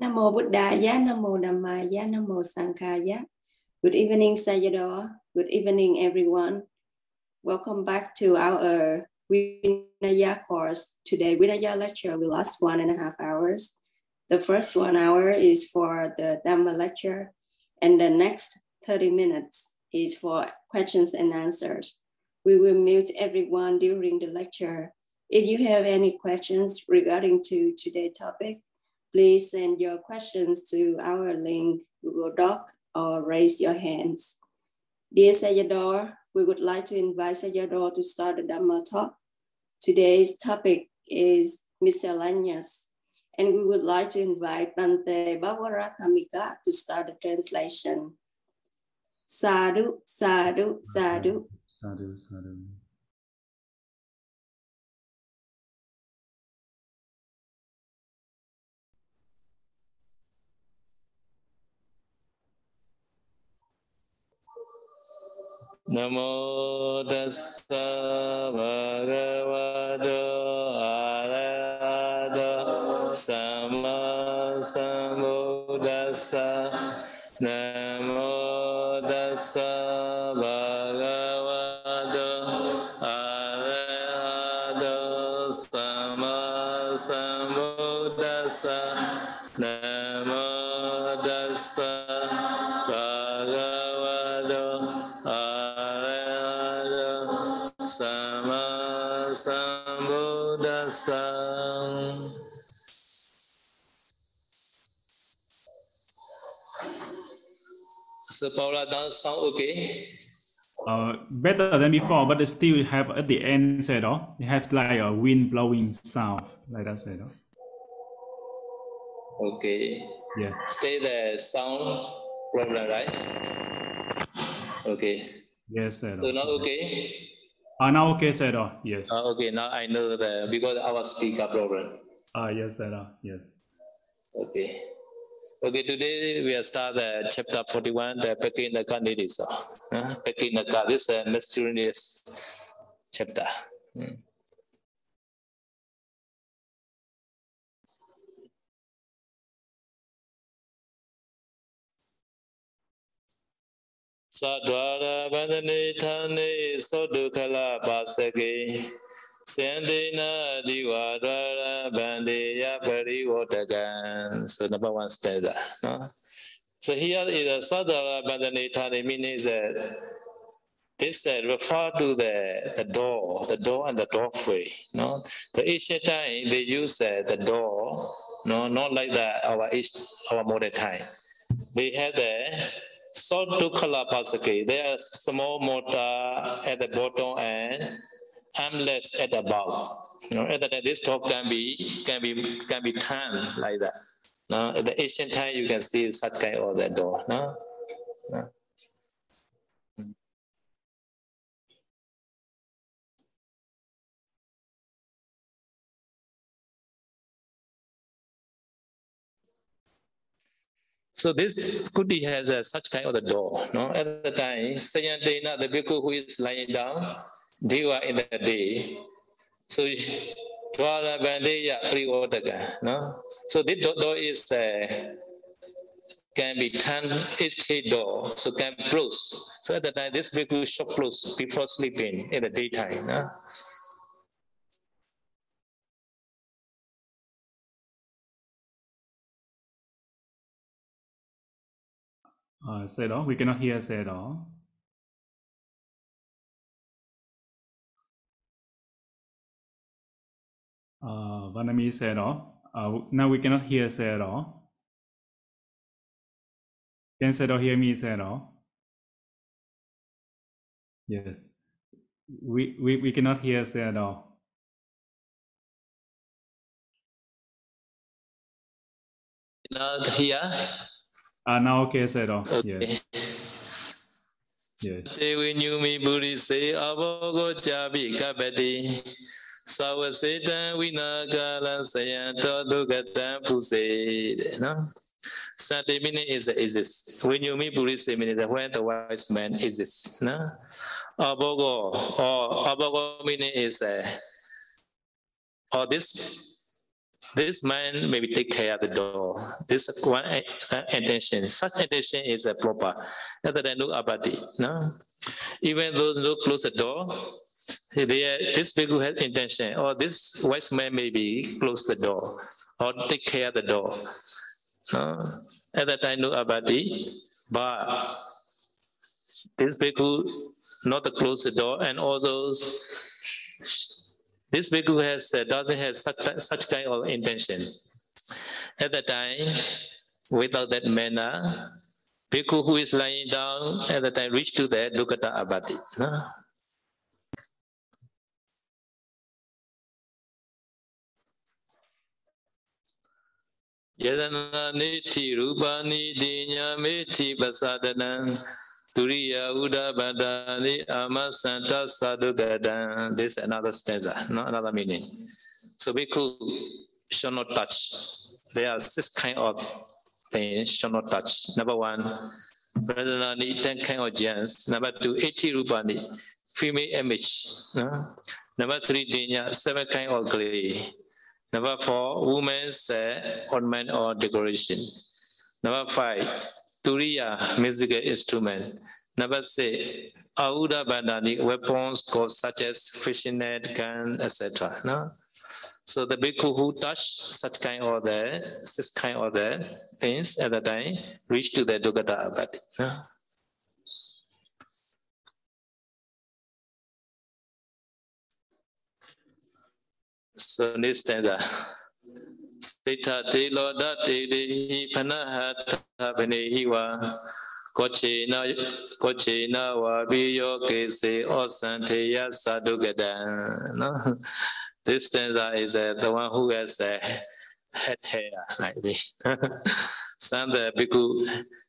Namo Buddhaya, Namo Dhammaya, Namo Sanghaya. Good evening, Sayadaw. Good evening, everyone. Welcome back to our Vinaya course. Today, Vinaya lecture will last one and a half hours. The first one hour is for the Dhamma lecture, and the next 30 minutes is for questions and answers. We will mute everyone during the lecture. If you have any questions regarding to today's topic, please send your questions to our link Google Doc or raise your hands. Dear Sayadaw, we would like to invite Sayadaw to start the Dhamma talk. Today's topic is miscellaneous, and we would like to invite Bhante Bhavara Kamika to start the translation. Sadhu, sadhu, sadhu. Sadhu, sadhu. Namo tassa bhagavato arahato sama sambuddhassa Namo tassa So does sound okay? Uh, better than before, but still have at the end said oh, it have like a wind blowing sound like that said oh. Okay. Yeah. Stay the sound problem, right? Okay. Yes, said So not okay? Uh, now okay said oh. Yes. Uh, okay, now I know the because our speaker problem. Uh, yes said oh. Yes. Okay. Okay, today we are start the chapter 41, the Pekin Nakandidisa. Uh, Pekin Naka, this is a mysterious chapter. mm. Sadwara Vandane Thane Sodukala Pasake So number one stanza. No? So here is a Sadwara Bandhane Thane meaning that this uh, refer to the, the door, the door and the doorway. No, the ancient time they use the door, no, not like the our our modern time. They had the color pasake. There are small motor at the bottom and armless at the above. You know, at the, this door can be can be can be turned like that. No, at the ancient time you can see such kind of the door. No, no. So this kuti has a such kind of the door. No, at the time, Sayantena, the bhikkhu who is lying down, were in the day. So Dwara Bandeya Privodaka. No, so this door, is uh, can be turned estate door, so can close. So at the time, this bhikkhu should close before sleeping in the daytime. No? Uh, said oh. We cannot hear said oh. Uh, Vanami said oh. Uh, now we cannot hear said oh. Can said oh hear me said oh? Yes. We, we, we cannot hear said oh. Not here. Uh, now okay said oh. Okay. Yes. Yes. တေဝိညုမိပုရိစေအဘောကိုကြာပိကပတိ သဝစေတံဝိနာကာလံစယံတောဒုက္ကတံပုစေတဲ့နော် Sati meaning is exists. When you meet Purisi meaning that when the wise man exists. No? Abogo or abogo meaning is uh, or this this man maybe take care of the door. This one uh, intention. Such intention is a proper. Other than no abati. No. Even those who close the door, they, this bhikkhu has intention, or this wise man maybe close the door or take care of the door. No. At that time, no abati, but this bhikkhu not to close the door, and also this bhikkhu has uh, doesn't have such, such kind of intention. At that time, without that manner, bhikkhu who is lying down at the time reach to the dukkata abati. No? Yadana niti rupani dinya meti pasadana Turiya Uda Badani Amasanta Sadugada. This is another stanza, not another meaning. So we could shall not touch. There are six kind of things shall not touch. Number one, Radhanani, ten kind of gems. Number two, 80 Rupani, female image. Number three, Dinya, seven kind of clay. Number four, women's uh, ornament or decoration. Number five, Turiya, musical instrument. Number six, Auda Bandani, weapons such as fishing net, gun, etc. No? So the bhikkhu who touch such kind of the such kind of the things at the time reach to the Dugata Abadi. No? So this stanza. Sita te lo da te de hi phana ha bane hi wa. Ko che na ko na wa bi yo ke se o san te ya sadhu gadan no? This stanza is uh, the one who has a uh, head hair like this some the bhikkhu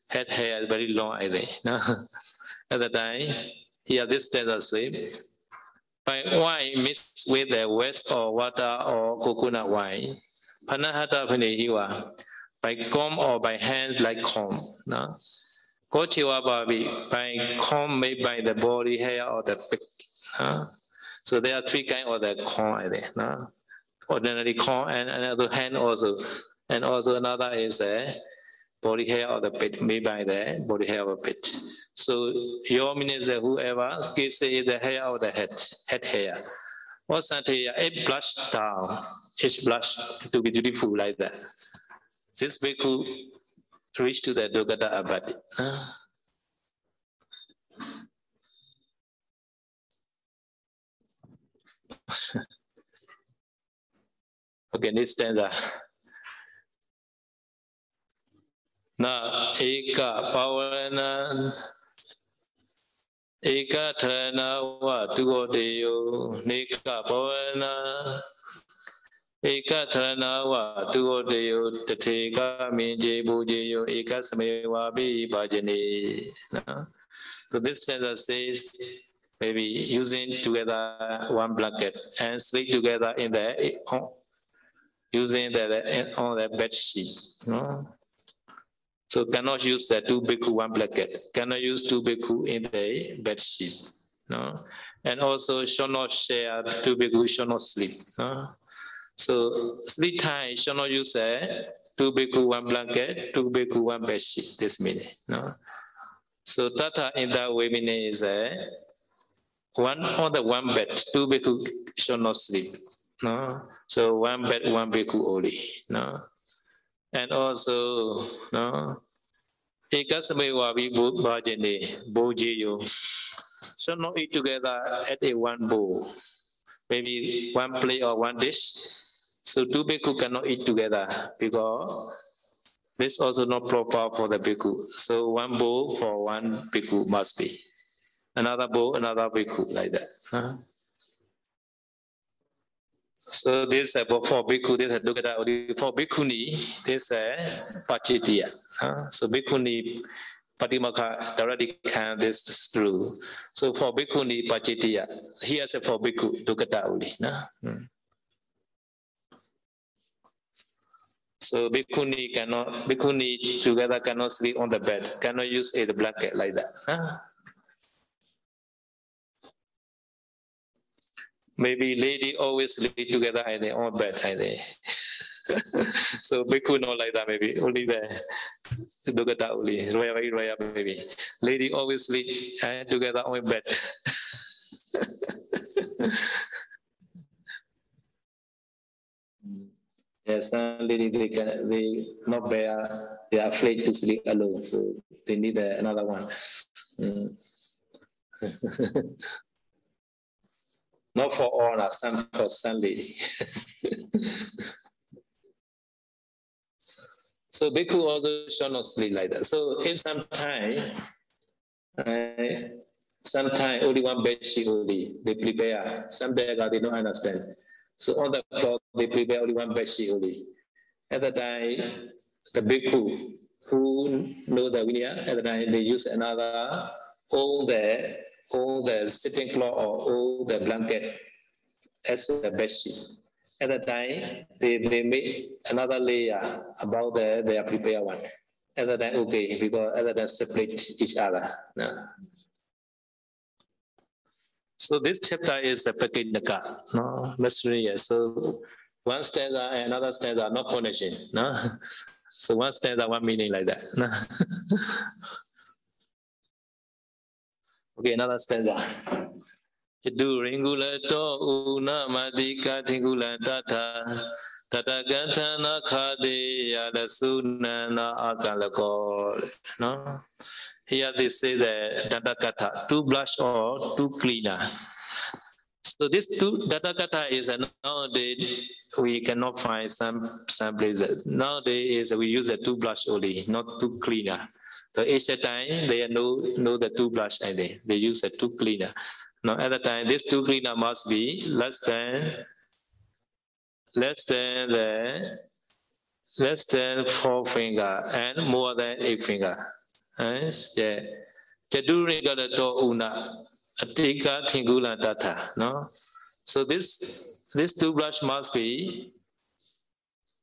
head hair is very long I think no? At the time here this stanza say by wine mixed with the west or water or coconut wine Panahata Panehiwa, by comb or by hands like comb. No? Kochiwa Babi, by comb made by the body hair or the pig. No? So there are three kinds of the comb, I think. No? Ordinary comb and another hand also. And also another is a body hair of the pit made by the body hair of a pit. So your means whoever gives the hair of the head, head hair. Something, it blush down each blush to be beautiful like that. This bhikkhu reach to the Dogata Abadi. okay, this stanza. न एक पवन एक ठन व तुगो देयो नेक पवन एक ठन व तुगो देयो तथे का मेजे बुजेयो एक समेवा So this stanza says maybe using together one blanket and sleep together in the using the on the bed sheet. No? So cannot use the two bhikkhu one blanket. Cannot use two bhikkhu in the bed sheet. No? And also should not share two bhikkhu should not sleep. No? So sleep time should not use a two bhikkhu, one blanket, two bhikkhu, one bed sheet, this meaning. No? So tata in that way meaning is a one on the one bed, two bhikkhu should not sleep. No? So one bed, one bhikkhu only. No? And also, no? Ekasame wabi bhajane, bojeyo. Should not eat together at a one bowl. Maybe one plate or one dish so two bhikkhu cannot eat together because this also not proper for the bhikkhu. So one bowl for one bhikkhu must be. Another bowl, another bhikkhu, like that. Huh? So this uh, for bhikkhu, this look at that. For bhikkhuni, this uh, pachitiya. Huh? So bhikkhuni Patimokkha directly can this through. So for bhikkhuni pachitiya, here say for bhikkhu, dukkata only. No? Hmm. So bhikkhuni cannot, bhikkhuni together cannot sleep on the bed, cannot use a blanket like that. Huh? Maybe lady always sleep together in their own bed, I think. so bhikkhu not like that maybe only the Dugata only very royal maybe lady always sleep and together on bed Yes, some lady they can they not bear they are afraid to sleep alone, so they need another one. Mm. not for all, some for some lady. So Bhikkhu also should not sleep like that. So if sometime, uh, sometime only one bed sheet only, they prepare. Some beggar, they don't understand. So on the floor, they prepare only one bed sheet only. At the time, the Bhikkhu who know the Vinaya, at the time they use another, all the, all the sitting cloth or all the blanket as a bed sheet. At the time, they, they make another layer about the, their prepared one. At the time, okay, because the time separate each other. No. So this chapter is a Pakindaka, no, mystery. So one stanza and another stanza, not connection. No? So one stanza, one meaning like that. No? Okay, another stanza. Chitu ringula to una madika tingula tata tata gantana khade na akalakol. No? Here they say that datakata, to blush or to cleaner. So this two data kata is a nowadays we cannot find some some places. Nowadays we use the two blush only, not two cleaner. So each time they know know the two blush and they, they use a two cleaner. Now at the time, this two cleaner must be less than less than the less than four finger and more than eight finger. Yes, yeah. Chadurigalato una atika tingula data. No. So this this two brush must be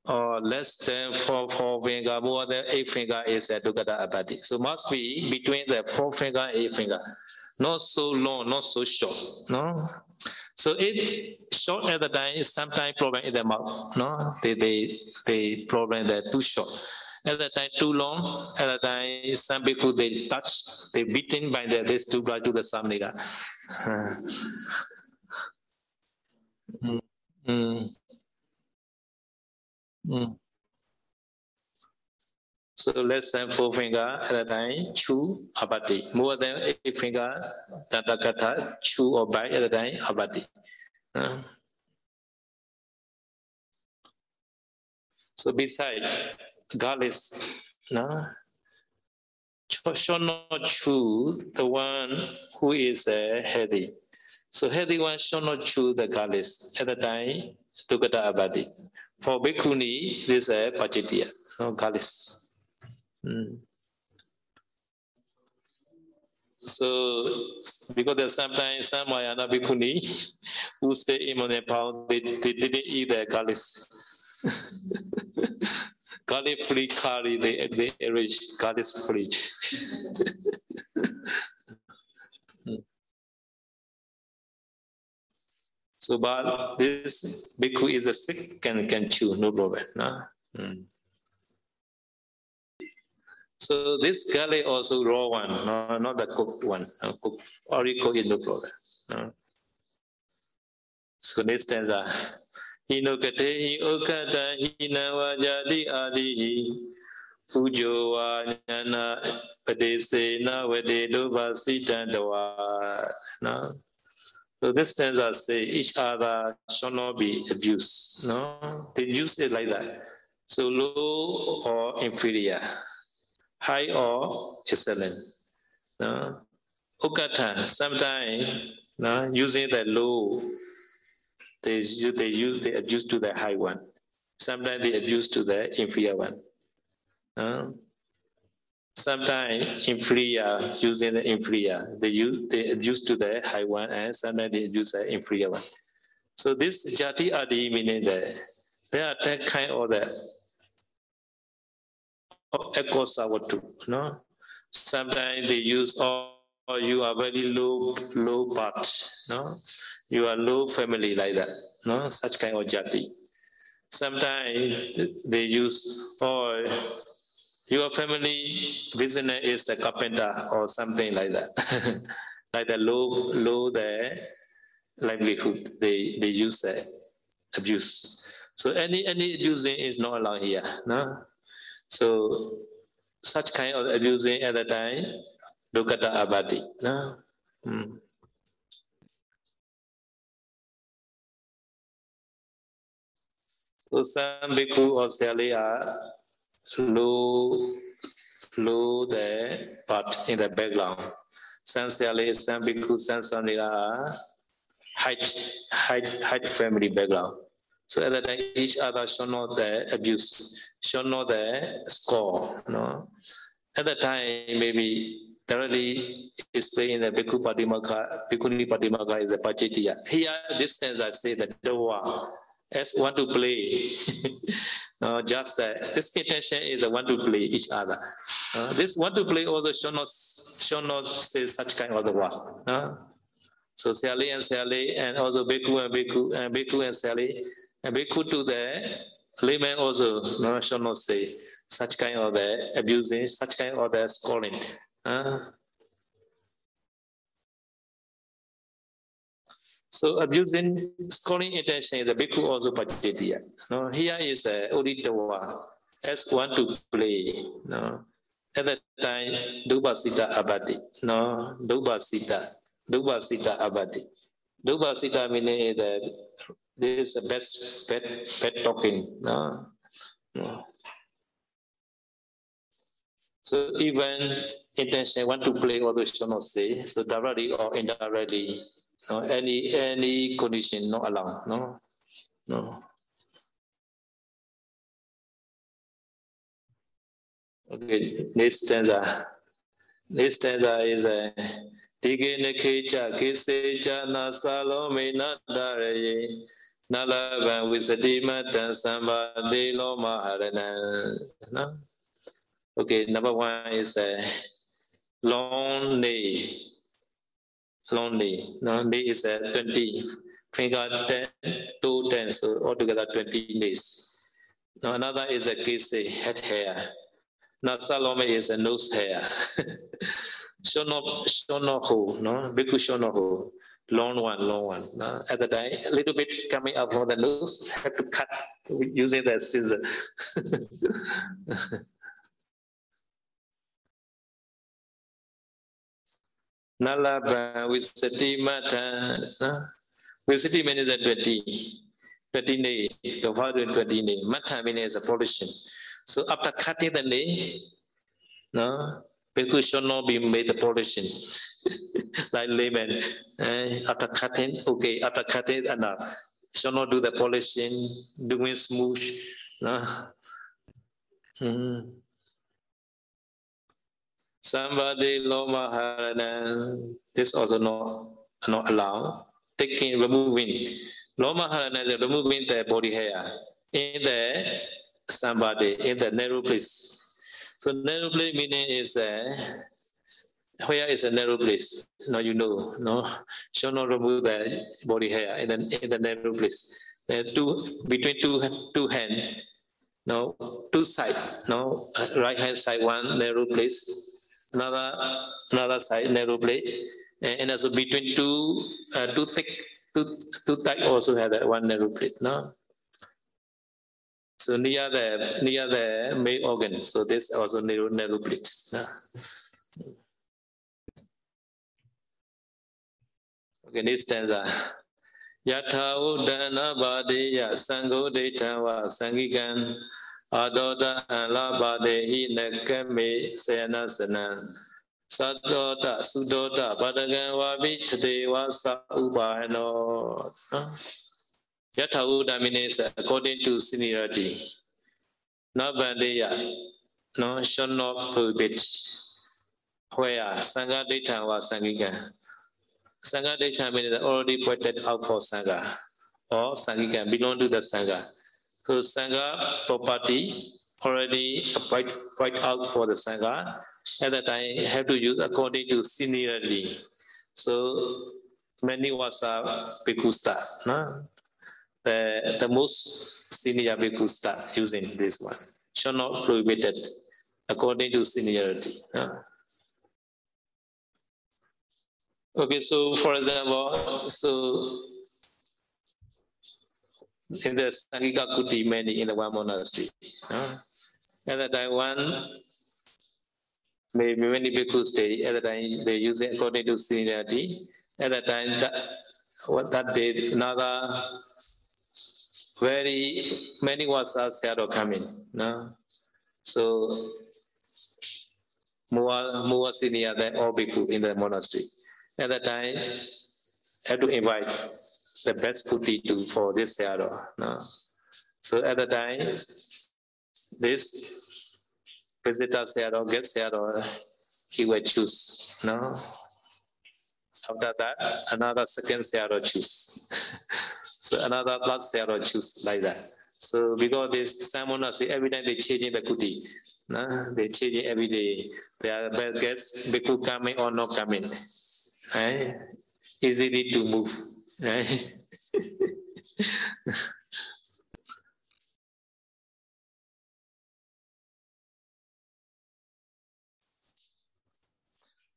or less than four four finger, more than eight finger is a dugata abadi. So must be between the four finger and eight finger not so long, not so short. No. So it short at the time sometimes problem in the mouth. No, they they they problem that too short. At the time too long. At the time some people they touch, they beaten by the this blood to the samnega. mm. Mm. Mm. So less than four finger at a time, chew abati. More than eight finger, tatakata, chew or bite at a time, abati. Uh. So beside garlic, no, should not chew the one who is uh, healthy. So healthy one should not chew the garlic at the time, tukata abati. For bhikkhuni, this is pachitya, no garlic. Mm. So, because there's sometimes some Mahayana Bhikkhuni who stay in Nepal, they, they didn't eat their garlic. garlic free curry, they, they arrange garlic free. so, but this bhikkhu is a sick can can chew, no problem. No? Mm. So this garlic also raw one, no, not the cooked one. Uh, cooked, already cooked in the problem. No. So this stanza. Hinokate hi okata hina wajadi adi pujo wa nyana padese na vededo vasitandawa. No. So this stanza say each other shall not be abused. No, they use it like that. So low or inferior high or excellent. No? Ukata, sometimes no, using the low, they, they use they adjust to the high one. Sometimes they adjust to the inferior one. No? Sometimes inferior using the inferior, they use they adjust to the high one, and sometimes they use the inferior one. So this jati adi meaning that there are that kind of the echo sawatu. No? Sometimes they use or, or you are very low low part. No? You are low family like that. No? Such kind of jati. Sometimes they use or your family business is the carpenter or something like that. like the low low the livelihood they they use the abuse. So any any abusing is not allowed here. No? So such kind of abusing at the time, dukkata abati. No? Mm. So some bhikkhu or are low, low the part in the background. Sali, some bhikkhu, some are height, height, height family background. So at that time, each other should know the abuse, should know the score. No? At that time, maybe directly explain in the Bhikkhu Patimokkha, Bhikkhuni Patimokkha is a Pachitiya. Here, this i say the Dawa as want to play. uh, just uh, this intention is a want to play each other. Uh, this want to play also should not should not say such kind of the word. Uh? So Sally and Sally and also Bhikkhu and Bhikkhu and Bhikkhu and Sally and Bhikkhu to the layman also no, should not say such kind of the abusing, such kind of the scolding. Uh, So abusing scoring intention is a bhikkhu also pajitiya. No, here is a uditawa as one to play. No, at that time dubasita Abadi. No, dubasita, dubasita abati. Dubasita meaning that this is the best pet pet talking. No, no. So even intention want to play although should not say, so directly or indirectly no, any any condition not allowed. No, no. Okay, next stanza. Next stanza is a Tige Nikhecha Kisecha Nasalome Nadare Nalavan Visadimatan Samba De Loma Harana. No? Okay, number one is a long day lonely. No, day is uh, 20, finger 10, 2, 10, so altogether 20 days. Now another is a case head hair. Now Salome is a nose hair. shono, shono ho, no? Bhikkhu shono ho. Long one, long one. No? At the time, a little bit coming up from the nose, have to cut using the scissor. Nalabha Visati Mata. Visati means 20. 20 day, the following 20 day. Mata means a pollution. So after cutting the knee, no, people should not be made the pollution. like layman, uh, after cutting, okay, after cutting enough. Should not do the polishing, doing smooth. No? Mm. Somebody loma harana. This also not not allowed. Taking removing loma harana is removing the body hair in the somebody in the narrow place. So narrow place meaning is uh, where is a narrow place? Now you know, no, should not remove the body hair in the in the narrow place. Uh, two between two two hand, no, two side, no, right hand side one narrow place, another another side narrow blade, and also between two uh, two thick two two tight also have that one narrow blade. No. So near the near the main organ, so this also narrow narrow blades. No? Okay, next stanza. Yatha uddana bhadeya sangho detawa sangikan အာတောတအလဘာတေဟိနကမေစေနစနံသတ္တောတသုတောတဗတကံဝါပိတတေဝသဥပါဟနောယထာဥဒမိနေစ according to seniority nabandeya no should not prohibit where sangha daittha wa sangika sangha daittha means already pointed out for sangha or sangika belong to the sangha So Sangha property already quite, quite out for the Sangha. At that time, have to use according to seniority. So many was a Bhikkhusta. No? the, the most senior bhikkhu start using this one. Shall not prohibited according to seniority. Uh. Okay, so for example, so in the Sangika Kuti many in the one monastery. Uh, at that time, one maybe many people stay at the time they use it according to seniority. At that time, that, what that day, another very many wasa shadow coming. No? So more more senior than all bhikkhu in the monastery. At that time, had to invite the best kuti to for this shadow. No? So at the time, this visitor shadow, guest shadow, he will choose. No? After that, another second shadow choose. So another blood cell or choose like that. So because this Samonas, every time they changing the kuti. No? They changing every day. They are best guess bhikkhu coming or not coming. Right? Easily to move.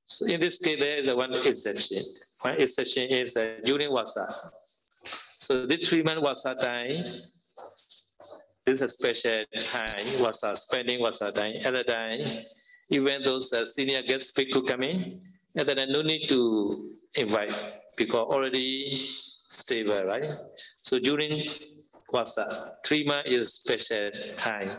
So in this case, there is a one exception. One exception is uh, during Vasa. So this three month was a time. This is a special time was a spending was a time. The time, even those uh, senior guest speakers come in, at the time no need to invite because already stable, right? So during Vasa, three months is special time.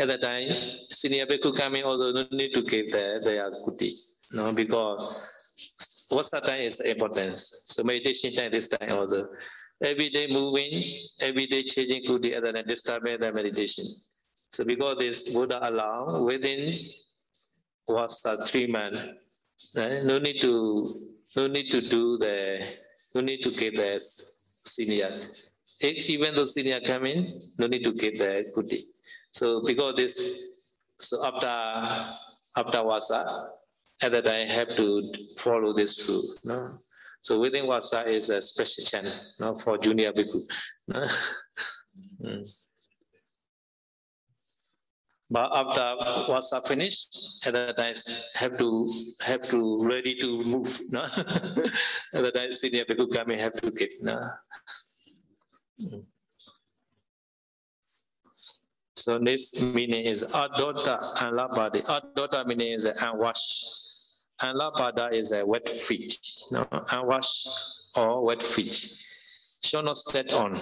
At that time, senior people coming, although no need to give their, their kuti, no, because Vasa time is importance. So meditation time this time also every day moving, every day changing the other and disturbing the meditation. So because this Buddha allow within a three man, right? no need to no need to do the no need to get the senior. Even though senior come in, no need to get the kuti. So because this, so after after wasa, at that I have to follow this through. No? So within Wasa is a special channel no, for junior bhikkhu. No? mm. But after Wasa finished, at that time have to have to ready to move. No? at that time senior bhikkhu coming have to get. No? So this meaning is adota and labadi. Adota meaning is unwashed and lapada is a wet feet, no, unwashed or wet feet. Shall not step on,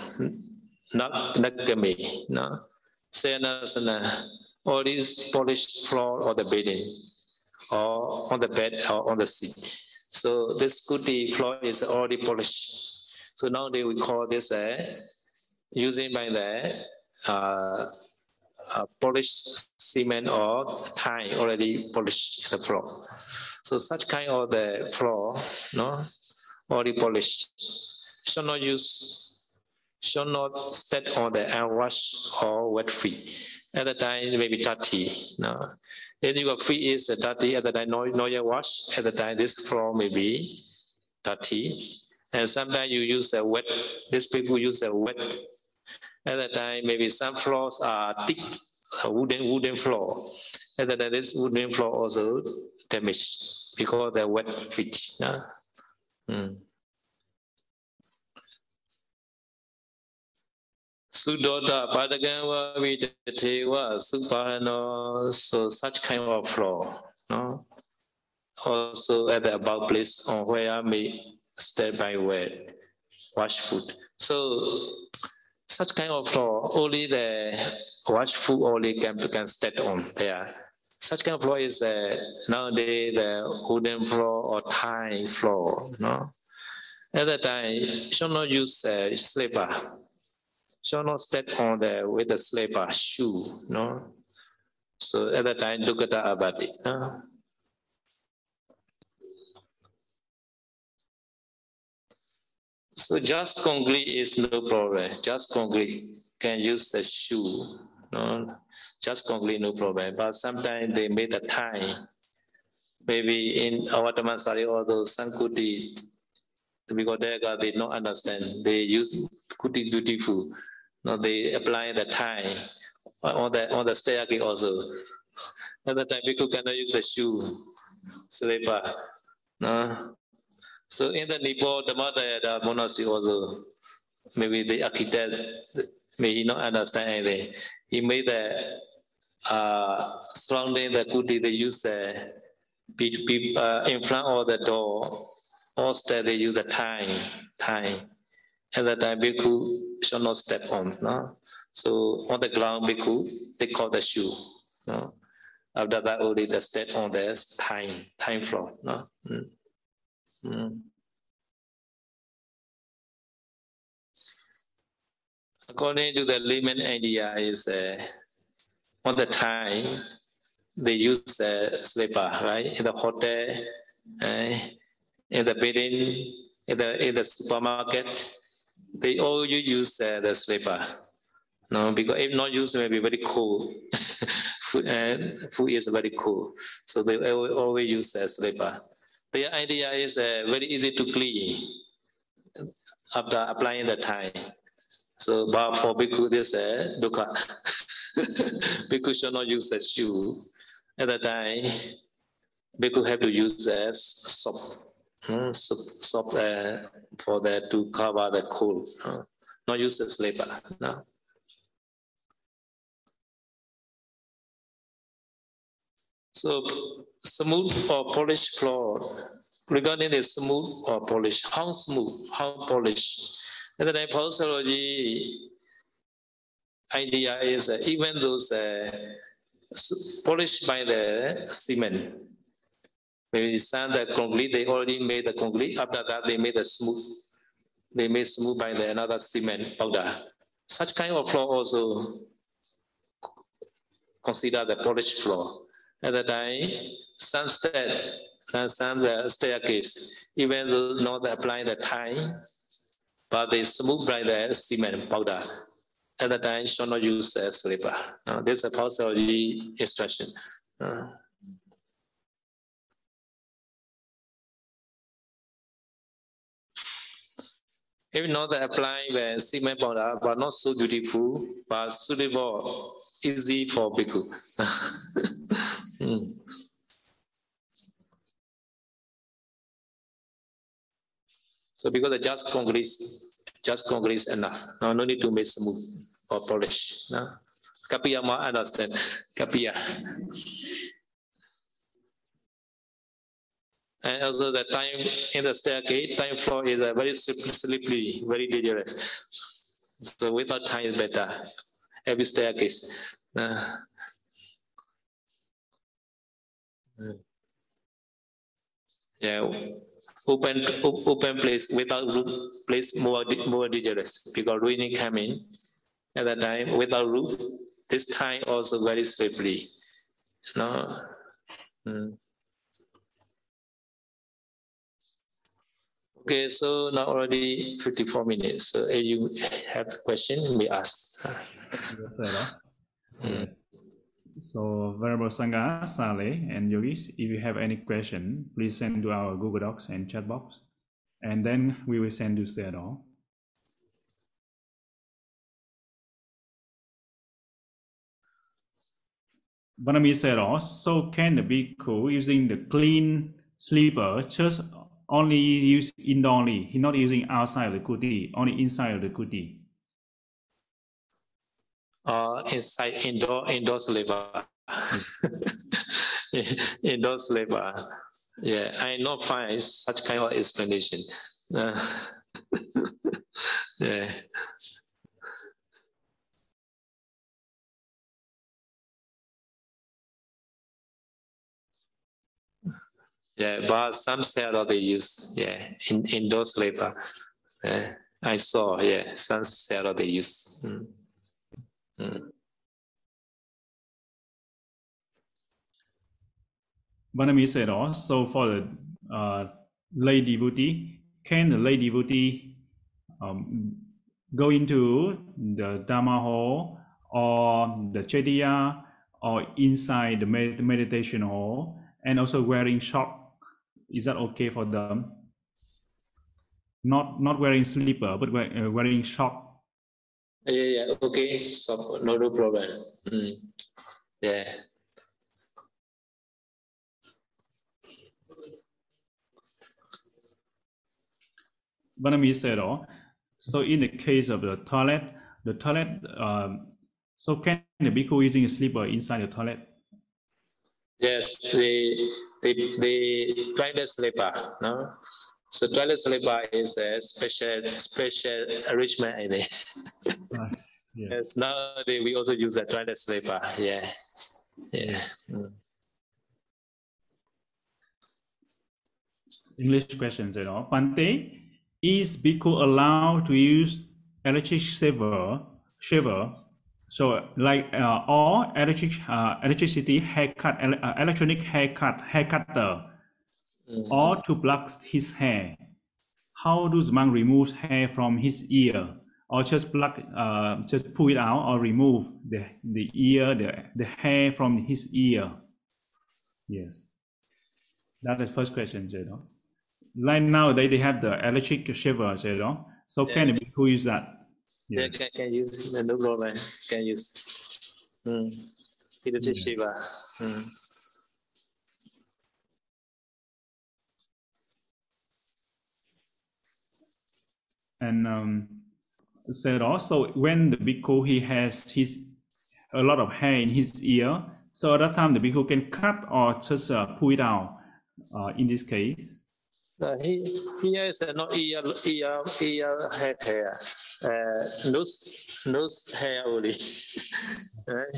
not nakame, no. Senasana, all these polished floor or the bedding, or on the bed or on the seat. So this kuti floor is already polished. So nowadays we call this a uh, using by the uh, uh, polished cement or tile already polished the floor. So such kind of the floor, no, already polished, should not use, should not step on the unwashed or wet feet. At the time, maybe dirty, no. If your feet is dirty at the time, no, no yet wash. At the time, this floor may be dirty. And sometimes you use a wet, these people use a wet. At the time, maybe some floors are thick, wooden wooden floor. At the time, this wooden floor also damaged because they're wet feet. Yeah? Mm. Sudota Padagava Vidatewa Supahano, so such kind of floor. No? Also at the above place on where I may step by wet, wash food. So such kind of floor, only the wash food only can, can step on there such kind of floor is uh, nowadays the wooden floor or tile floor. No, at that time, should not use uh, slipper. Should not step on the with the slipper shoe. No, so at that time, look at the abati. No? So just concrete is no problem. Just concrete can use the shoe. No, just complete no problem. But sometimes they made the time. Maybe in our Dhammasari or those Sankuti, because they, they don't understand. They use kuti beautiful. Now they apply the tie on the on the staircase also. At the time, people cannot use the shoe, slipper. No? So in the Nepal, the monastery also, maybe the architect may not understand anything. He made the uh, surrounding the kuti, they use the uh, in front of the door, or step they use the time, time. At that time, bhikkhu shall not step on. No? So on the ground, bhikkhu, they call the shoe. No? After that, only the step on the time, time floor. No? Mm. Mm. According to the layman idea is uh, on the time, they use a slipper, right? In the hotel, uh, in the building, in the, in the supermarket, they all use uh, the slipper. No, because if not used, it may be very cool. food, uh, food is very cool. So they always use a slipper. The idea is uh, very easy to clean after applying the time. So, but for bhikkhu, this uh, dukkha. bhikkhu should not use a shoe. At that time, bhikkhu have to use a soap, mm, soap, soap uh, for that to cover the cool. Uh, not use a slipper. No. So smooth or polished floor. Regarding the smooth or polished, how smooth, how polished. And then postology idea is uh, even those uh, polished by the cement, maybe sand the concrete, they already made the concrete. After that, they made the smooth. They made smooth by the another cement powder. Such kind of floor also consider the polished floor. At the time, sunset and sun the staircase, even though not applying the time, but they smooth by the cement powder. At the time, should not use a slipper. Uh, this is a postology instruction. Uh, If not apply the cement powder, but not so beautiful, but suitable, easy for bhikkhu. mm. So because the just concrete, just concrete enough. No, no need to make smooth or polish. No? Kapiya ma understand. Kapiya. And also the time in the staircase, time floor is a very slippery, very dangerous. So without time is better. Every staircase. Uh, yeah, open open place without roof place more more dangerous because rain coming at that time without roof. This time also very slippery. No. Mm. Okay, so now already 54 minutes. So if you have a question, we ask. Mm. So Venerable Sangha, Sayalay, and Yogis, if you have any question, please send to our Google Docs and chat box. And then we will send you Sayadaw. Vandami Sayadaw, so can the bhikkhu using the clean sleeper just only use indoor only. He's not using outside the kuti, only inside the kuti. Uh, inside indoor indoor sleeper. indoor sleeper. Yeah, I not find such kind of explanation. Uh, yeah. Yeah, but some seller they use, yeah, in indoor labor. Yeah, I saw, yeah, some seller they use. Mm. Mm. Vandami said also for the uh, lay devotee, can the lay devotee um, go into the Dharma hall or the Chetiya or inside the med meditation hall and also wearing short is that okay for them? Not not wearing slipper, but wearing short Yeah, yeah, okay, so no, no problem. Mm. Yeah. Vandami said, oh, so in the case of the toilet, the toilet, um, so can the bhikkhu using a slipper inside the toilet? Yes, the the the toilet slipper, no? So toilet slipper is a special special arrangement, I think. Right. Yeah. Yes, nowadays we also use a toilet slipper. Yeah, yeah. Mm. English question said, oh, Bhante, is bhikkhu allowed to use electric shaver, shaver, so like uh, or electric uh, electricity haircut, ele- uh, electronic haircut, haircutter, Mm. or to pluck his hair? How does monk remove hair from his ear, or just pluck, uh, just pull it out, or remove the the ear, the the hair from his ear? Yes, that is the first question, Jado. Like nowadays they they have the electric shaver, Jado. So can Yes. bhikkhu use that? Yeah, Yes. can, can use no problem. Can use. Mm. It is a Yeah. Shiva. Mm. And um, said also when the bhikkhu he has his a lot of hair in his ear, so at that time the bhikkhu can cut or just uh, pull it out. Uh, in this case, Uh, he, here is uh, not ear, ear, ear hair, hair. Uh, nose, nose hair only. right?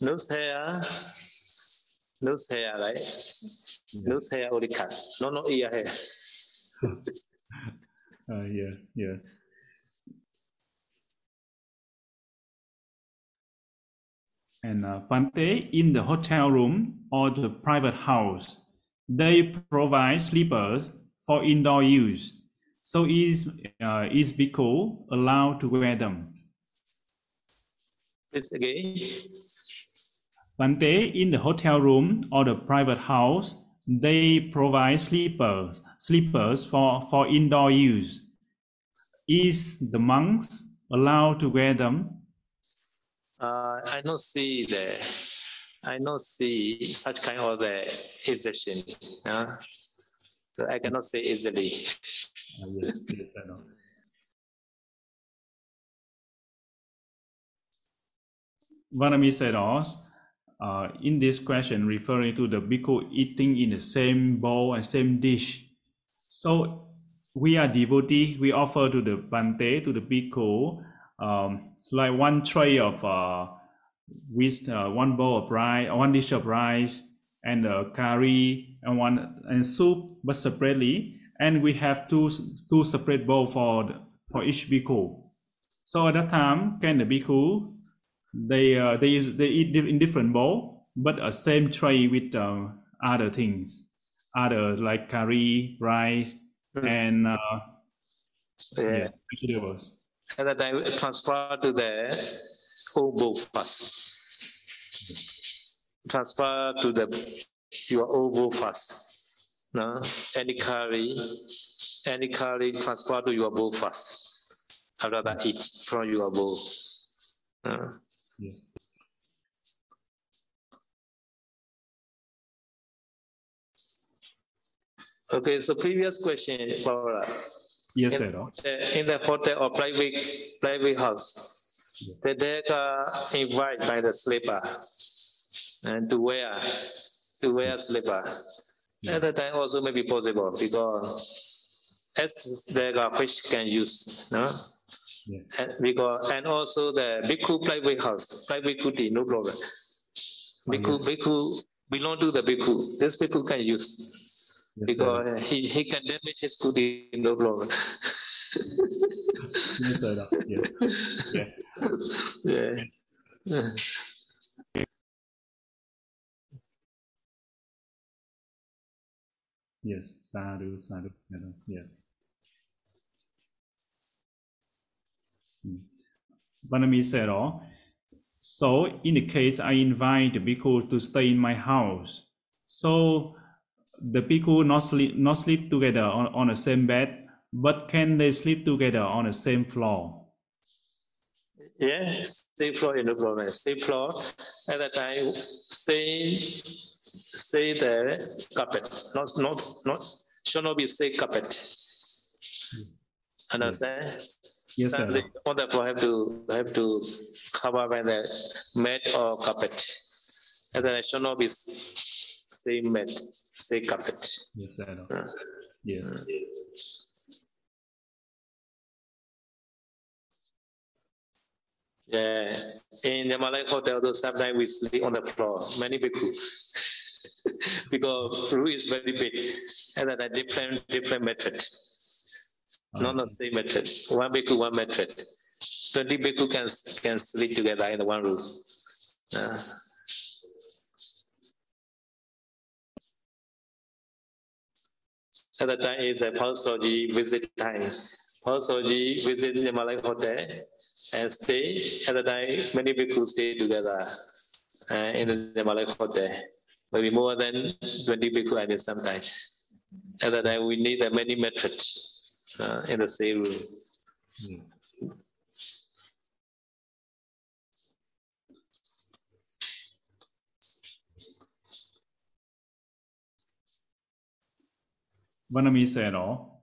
Nose hair, nose hair, right? Nose hair only cut. No, no ear hair. uh, yeah, yeah. And uh, Bhante, in the hotel room or the private house, they provide sleepers for indoor use. So is uh, is bhikkhu allowed to wear them? Please again. Bhante, in the hotel room or the private house, they provide sleepers sleepers for, for indoor use. Is the monks allowed to wear them? Uh, I don't see the, I don't see such kind of the exception. Uh, so I cannot say easily. Uh. Vandami said also, uh, in this question referring to the bhikkhu eating in the same bowl and same dish. So we are devotee, we offer to the bhante, to the bhikkhu, um, like one tray of uh, with uh, one bowl of rice, one dish of rice, and a curry and one and soup, but separately. And we have two two separate bowl for the, for each bhikkhu. So at that time, can the bhikkhu they uh, they use, they eat in different bowl, but a same tray with uh, other things, other like curry, rice, Mm. and uh, Yeah. vegetables. At that time, transfer to the old bowl first. Transfer to the your bowl first. No, any curry, any curry transfer to your bowl first. After that, eat from your bowl. Yes. okay, so previous question, Paula. Yes, In, sir. uh, in the hotel or private private house, the deck are invited by the sleeper and to wear to wear slipper. At the time also may be possible because as there are fish can use, no? Yeah. And because and also the bhikkhu private house, private kuti, no problem. Oh, bhikkhu, bhikkhu belong to the bhikkhu. This bhikkhu can use sir. because he, he can damage his kuti, no problem. Yes. Yeah. yeah. Yes. Sadhu, sadhu, sadhu. Yeah. Hmm. Vandami said, oh, so in the case I invite the bhikkhu to stay in my house, so the bhikkhu not sleep, not sleep together on, on the same bed, but can they sleep together on the same floor? Yes, same floor in the problem. Same floor. At that time, say say the carpet. Not not not should not be say carpet. Understand? Yes, Sunday, the floor have to have to cover by the mat or carpet. And then should not be say mat, say carpet. Yes, sir. Uh, Yes. Yeah, in the Malay hotel, though, sometimes we sleep on the floor, many people. because room is very big, and then a different different method, not the same method. One bhikkhu, one method. Twenty bhikkhu can can sleep together in one room. Uh, at the time is a Paul Soji visit time. Paul Soji visit the Malay hotel and stay. At the time, many people stay together uh, in the Malay hotel. Maybe more than 20 people at same time. At the time, we need uh, many methods uh, in the same room. Vandami said, oh,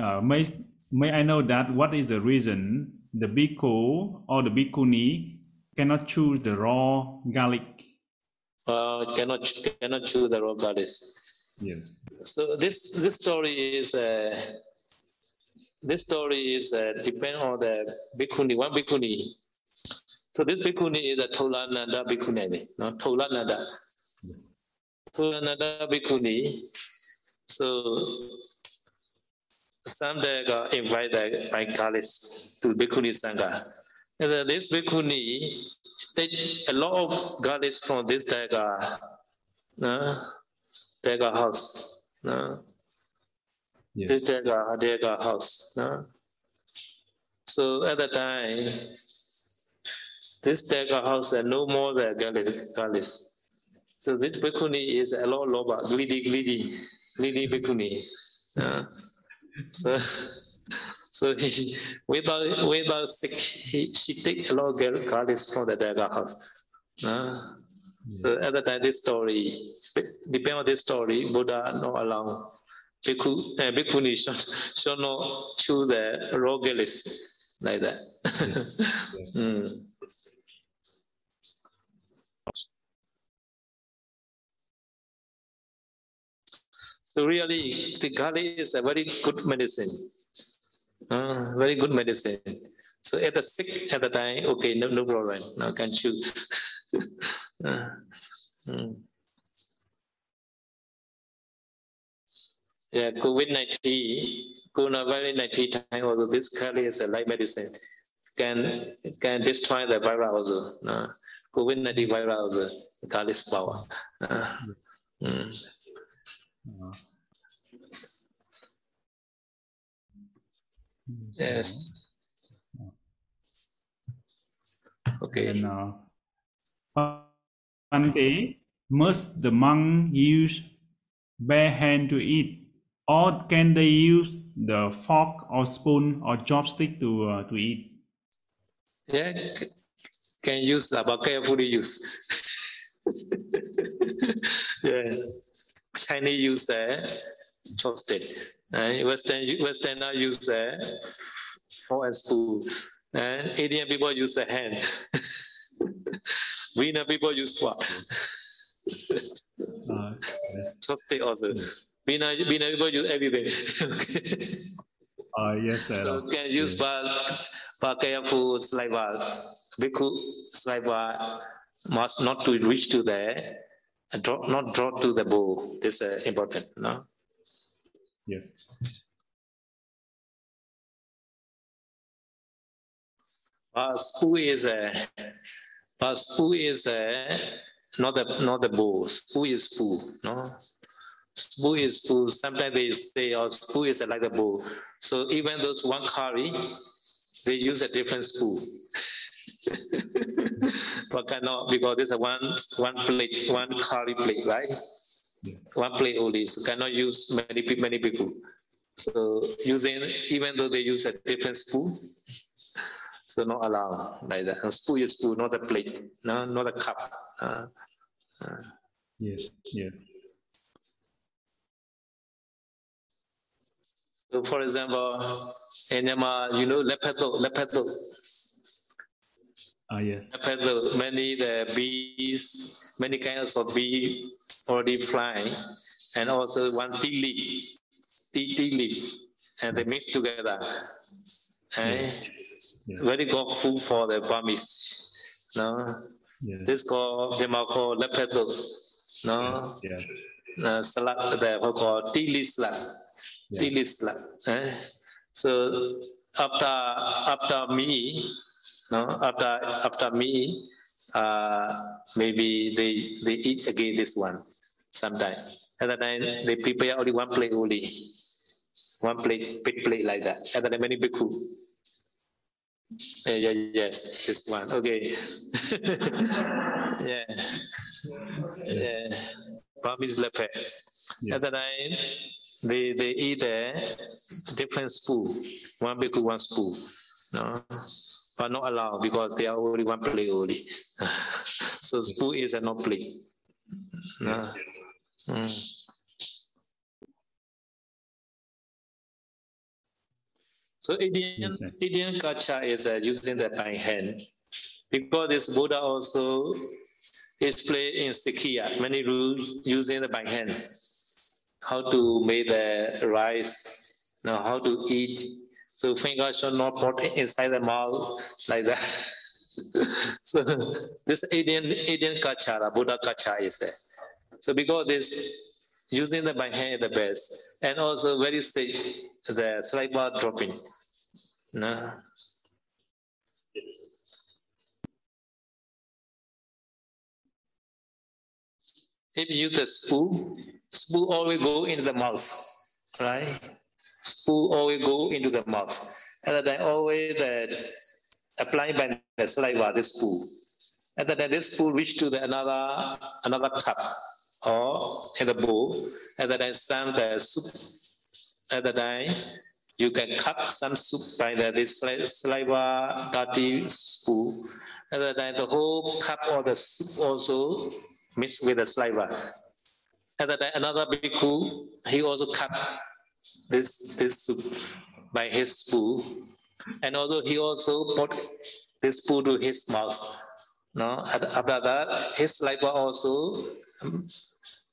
uh, may, may I know that what is the reason the bhikkhu or the bhikkhuni cannot choose the raw garlic? Uh, cannot cannot choose the raw goddess. Yes. So this this story is uh, this story is uh, depend on the bhikkhuni one bhikkhuni. So this bhikkhuni is a Thullananda bhikkhuni, no Thullananda. Thullananda bhikkhuni. So someday got invited by Kalis to bhikkhuni sangha. And then this bhikkhuni take a lot of garlic from this daga, uh, daga house. Uh, Yes. this daga, daga house. Uh. So at the time, this daga house had no more the garlic. garlic. So this bhikkhuni is a lot loba, greedy, greedy, greedy bhikkhuni. Uh, so so he, without without sick, he, she take a lot of gar- garlic from the daga house. Uh, so at the time, this story, depend on this story, Buddha not allow bhikkhu, uh, bhikkhuni should, should not chew the raw garlic like that. Mm. So really, the garlic is a very good medicine. Uh, very good medicine. So at the sick at the time, okay, no, no problem. Now can chew. Uh. Yeah, COVID 19, coronavirus 19 time also, this currently is a light medicine. Can can destroy the virus also. Uh, COVID 19 virus also, garlic power. Uh. Yes. Okay. And uh, Bhante, must the monk use bare hand to eat, or can they use the fork or spoon or chopstick to uh, to eat? Yeah, can use uh, but carefully use. yeah, Chinese use uh, chopstick. Uh, Western Westerner use uh, fork and spoon. And Indian people use a hand. Vietnam people use what? Uh, chopstick also. Vietnam, Vietnam people use everything. okay. uh, yes, sir. So can use but but careful saliva. Bhikkhu saliva must not to reach to the not drop to the bowl. This is uh, important. No. Yes. But spoon is a but spoon is a not the not the bowl. Spoon is spoon. No. Spoon is spoon. Sometimes they say oh spoon is like the bowl. So even those one curry, they use a different spoon. but cannot because this is one one plate, one curry plate, right? One plate only, so cannot use many people, many people. So using even though they use a different spoon, So not allowed like that. And spoon is spoon, not a plate, no, not a cup. Uh, uh. Yes, yeah. So for example, in Myanmar, you know lepeto, lepeto. Ah, yeah. Lepeto, many the bees, many kinds of bees already flying, and also one tea leaf, tea, tea leaf, and they mix together. And Yeah. very good food for the Burmese. No, Yeah. this called they might call lepeto. No, Yeah. uh, salad the what called tea leaf salad. Yeah. Tea leaf salad. Eh? So after after me, no, after after me, uh, maybe they they eat again this one sometime. Other time they prepare only one plate only, one plate, big plate like that. Other time many bhikkhu. Yeah, yeah, yes, this one. Okay. yeah. Yeah. Burmese leopard. Yeah. At that time, they they eat a different spoon, one big one spoon. No, but not allowed because they are only one plate only. so spoon is a no plate. No. Mm. So Indian. Indian culture is uh, using the by hand because this Buddha also explained in Sekhiya many rules using the by hand. How to make the rice, now how to eat. So finger should not put inside the mouth like that. so this Indian Indian culture, the Buddha culture is there. So because this using the by hand the best, and also very safe, the saliva dropping. No. If you use the spoon, spoon always go into the mouth, right? Spoon always go into the mouth. And then always the applied by the saliva, the spoon. And then this spoon reach to the another another cup or in the bowl, and then some the soup. At the time, you can cut some soup by the this sali- saliva dirty spoon. At the time, the whole cup or the soup also mixed with the saliva. At the time, another bhikkhu, he also cut this this soup by his spoon, and although he also put this spoon to his mouth. No, and after that, his saliva also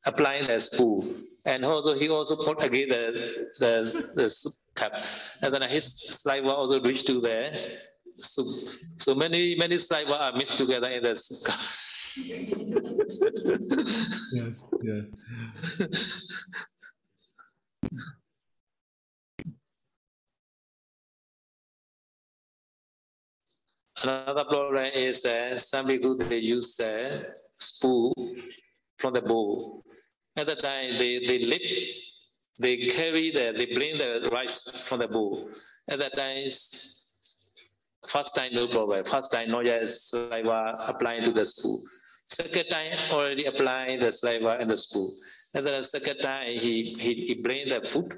applying the spoon, and also he also put again the the, the soup cup, and then his saliva also reached to the soup. So many many saliva are uh, mixed together in the soup cup. Yes, yeah. Another problem is that some people they use the spoon from the bowl. At the time they, they lip, they carry the they bring the rice from the bowl. At that time first time no problem. First time not yet saliva applying to the spoon. Second time already applying the saliva and the spoon. And then the second time he he, he bring the food.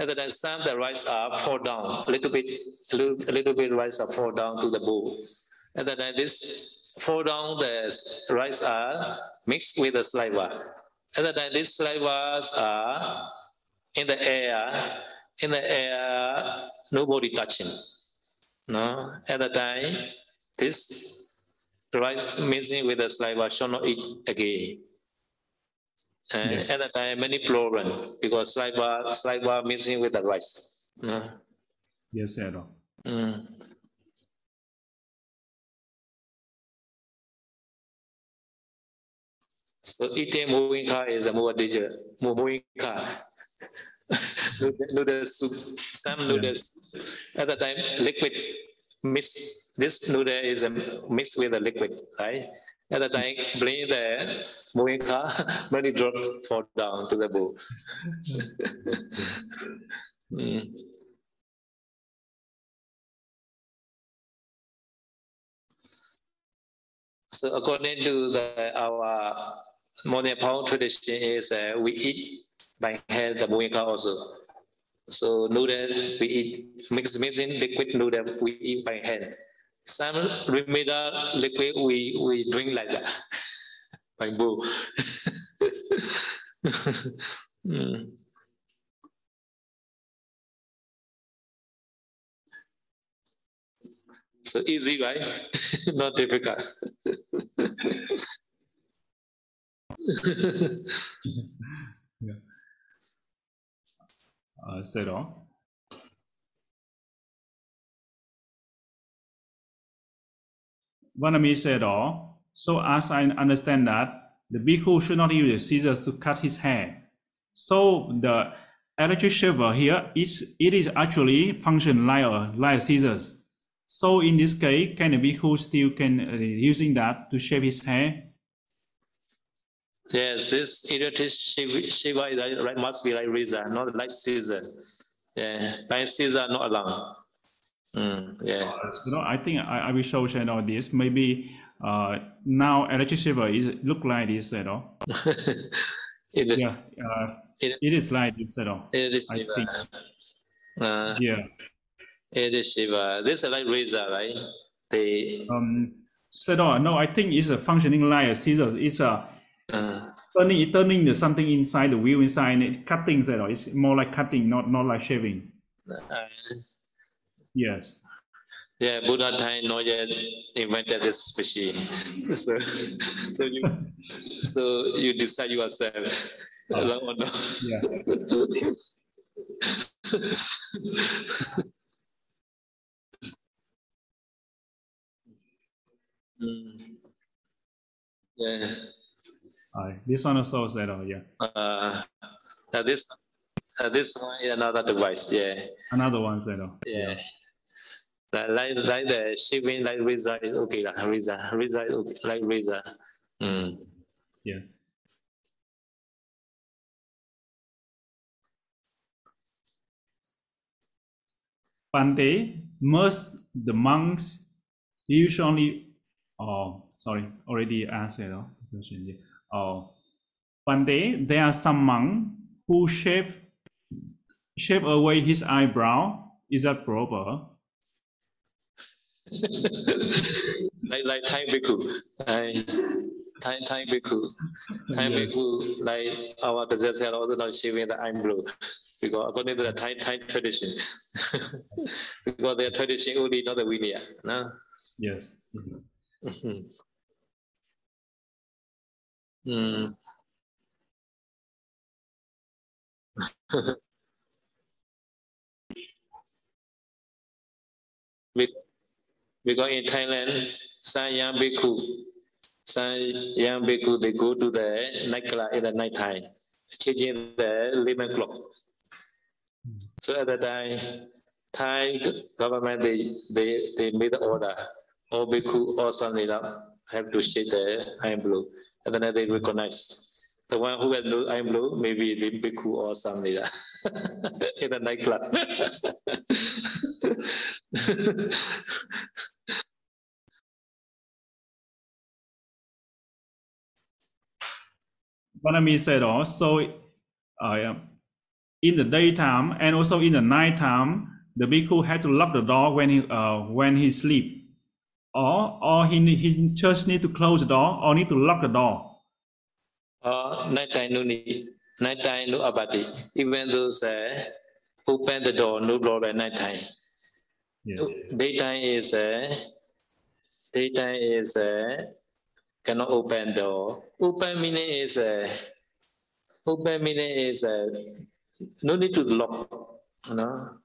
And then some the rice are fall down a little bit, a little, a little bit rice are fall down to the bowl. And then this fall down the rice are mixed with the saliva. And then these salivas are in the air, in the air, nobody touching. No, at the time, this rice mixing with the saliva should not eat again. And Yeah. at the time, many problem because saliva, saliva mixing with the rice. No. Yes, all. Mm. So eating moving car is a more danger. Moving car. Soup. Some noodles at the time liquid mix. This noodle is mixed with the liquid, right? At the time, bring the moving car, many drop fall down to the bowl. Mm. So according to the, our Monia Pao tradition is uh, we eat by hand the muika also. So noodle we eat mix mixing liquid noodle we eat by hand. some remedial liquid we we drink like that. Bamboo. mm. So easy, right? Not difficult. yeah. Uh, all. Vandami said all. So as I understand that, the bhikkhu should not use scissors to cut his hair. So the electric shaver here is it is actually function like a like scissors. So in this case, can the bhikkhu still can uh, using that to shave his hair? Yes, this electric shaver is like, right, must be like razor, not like scissor. Yeah, like scissor not allowed. Mm, yeah. Uh, you know, I think I, I will show channel this. Maybe uh, now electric shaver is look like this at all. it, yeah, uh, it, it is like this at all. It I think. Uh, yeah. It is Shiva. This is like razor, right? The um Said no, I think it's a functioning like a scissors. It's a uh, turning turning the something inside the wheel inside and cutting said it's more like cutting, not not like shaving. Uh, Yes. Yeah, Buddha time not yet invented this machine. so, so you, so you decide yourself. Uh, no? Yeah. mm. Yeah. Uh, this one also said, oh yeah. Uh, this, uh, this one is another device. Yeah. Another one said, oh. yeah. yeah. Like, like, like the shipping like visa is okay lah. Visa, visa is okay, like visa. Mm. Yeah. Bhante, most the monks usually, oh, sorry, already answered the question. Oh, Bhante, there are some monks who shave shave away his eyebrow. Is that proper? like like Thai bhikkhu, Thai Thai Thai bhikkhu, Thai yeah. bhikkhu, like our possessor also not shaving the eyebrow because according to the Thai Thai tradition, because their tradition only not the Vinaya, no. Yes. Mm-hmm. Mm. Because in Thailand, young bhikkhu, young bhikkhu, they go to the nightclub in the night time, changing the lemon clock. So at that time, Thai government, they, they, they made the order, all bhikkhu or something have to shake the iron blue. And then they recognize the one who had I'm blue, maybe the bhikkhu or something in the nightclub. Vandami said also, uh, in the daytime and also in the nighttime, the bhikkhu had to lock the door when he uh, when he sleep, or or he he just need to close the door or need to lock the door. Uh, nighttime no need, nighttime no apatti. Even though say open the door, no problem nighttime. Yeah. Daytime is uh, daytime is uh, cannot open door. Open meaning is uh, open meaning is uh, no need to lock. No,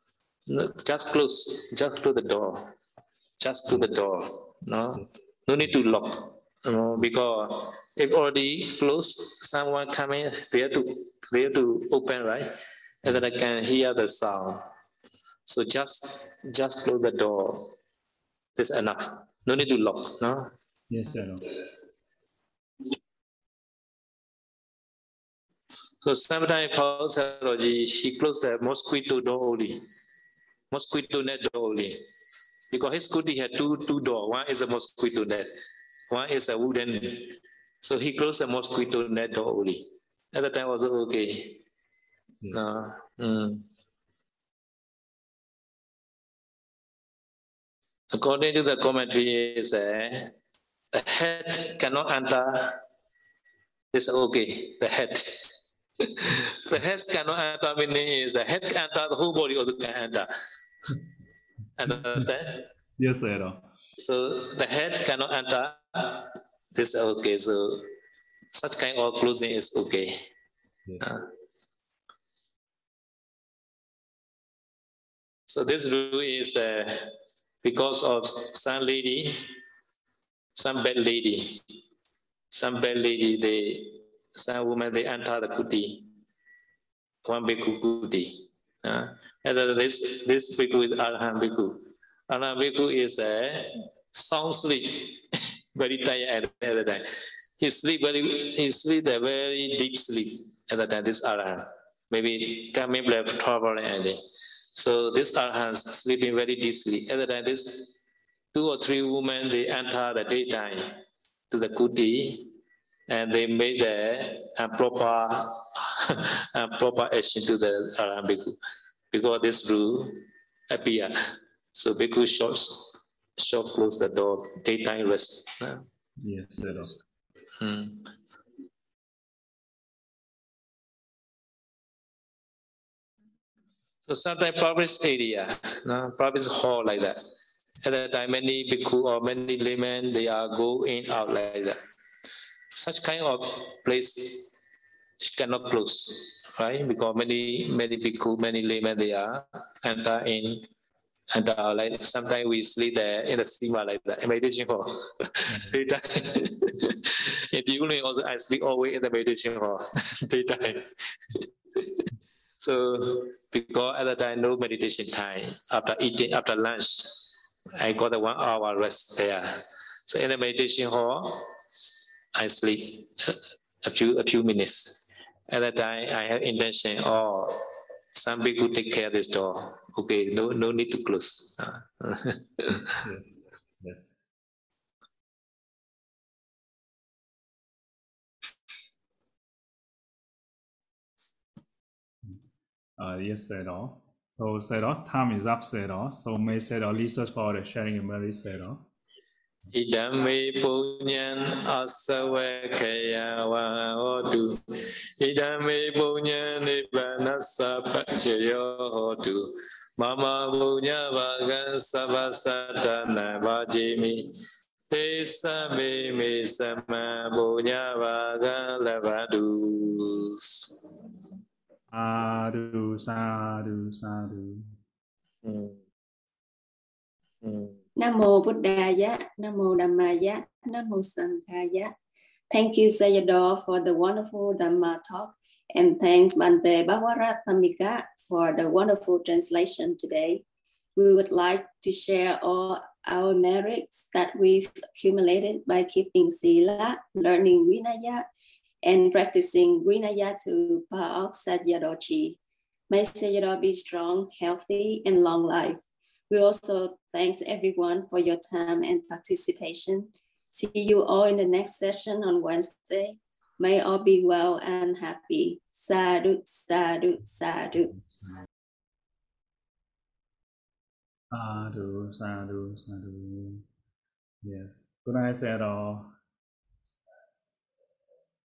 no, just close, just close the door, just close the door. No, no need to lock. No, because if already closed, someone coming, they have to they have to open right, and then I can hear the sound. So just just close the door. It's enough. No need to lock. No. Yes, sir. So sometimes Paul psychology, he closed the mosquito door only, mosquito net door only. Because his scooty had two two door. One is a mosquito net, one is a wooden. So he closed the mosquito net door only. At the time was okay. No. Mm. according to the commentary, is uh, the head cannot enter. It's okay. The head. the head cannot enter meaning is the head can enter, the whole body also can enter. Understand? Yes, sir. So the head cannot enter. This is okay. So such kind of closing is okay. Yeah. Uh, so this rule is uh, because of some lady, some bad lady, some bad lady, they, some woman, they enter the kuti, one bhikkhu kuti. Uh, and this, this bhikkhu is Arhan bhikkhu. Arhan bhikkhu is a sound sleep, very tired at, at the time. He sleep very, he sleep a very deep sleep at the time, this Arhan. Maybe coming back traveling and then. So this Arhan sleeping very deeply. At the time, this two or three women, they enter the daytime to the kuti and they made a, uh, proper, uh, proper action to the Arhan bhikkhu because this rule appear. So bhikkhu short, short close the door, daytime rest. Yes, sir. hmm. So sometimes province area, no, province hall like that. At that time, many bhikkhu or many laymen, they are go in out like that. Such kind of place cannot close, right? Because many many people, many laymen, they are enter in and uh, like sometimes we sleep there in the cinema like that, meditation hall. Daytime. in the evening also I sleep always in the meditation hall. Daytime. so because at the time no meditation time after eating after lunch, I got a one hour rest there. So in the meditation hall, I sleep a few a few minutes. At that time, I have intention. Oh, some people take care of this door. Okay, no no need to close. Uh, Yeah. Uh, yes, sir. So, sir, time is up, sir. So, may sir Lisa for sharing and Mary Idame punyan asawa kaya wa odu. Idame punyan nibbana sapajayo odu. Mama punya vagan savasatana vajimi. Te sabe me sama punya vagan lavadus. Sadhu, sadhu, sadhu. Hmm. Hmm. อืม Namo Buddhaya, Namo Dhammaya, Namo Sanghaya. Thank you, Sayadaw, for the wonderful Dhamma talk. And thanks, Bhante Pavaradhammika, for the wonderful translation today. We would like to share all our merits that we've accumulated by keeping Sila, learning Vinaya, and practicing Vinaya to Pa-Auk Sayadawgyi. May Sayadaw be strong, healthy, and long life. We also thanks everyone for your time and participation. See you all in the next session on Wednesday. May all be well and happy. Sadhu, sadhu, sadhu. Sadhu, sadhu, sadhu. Yes. Good night, sir.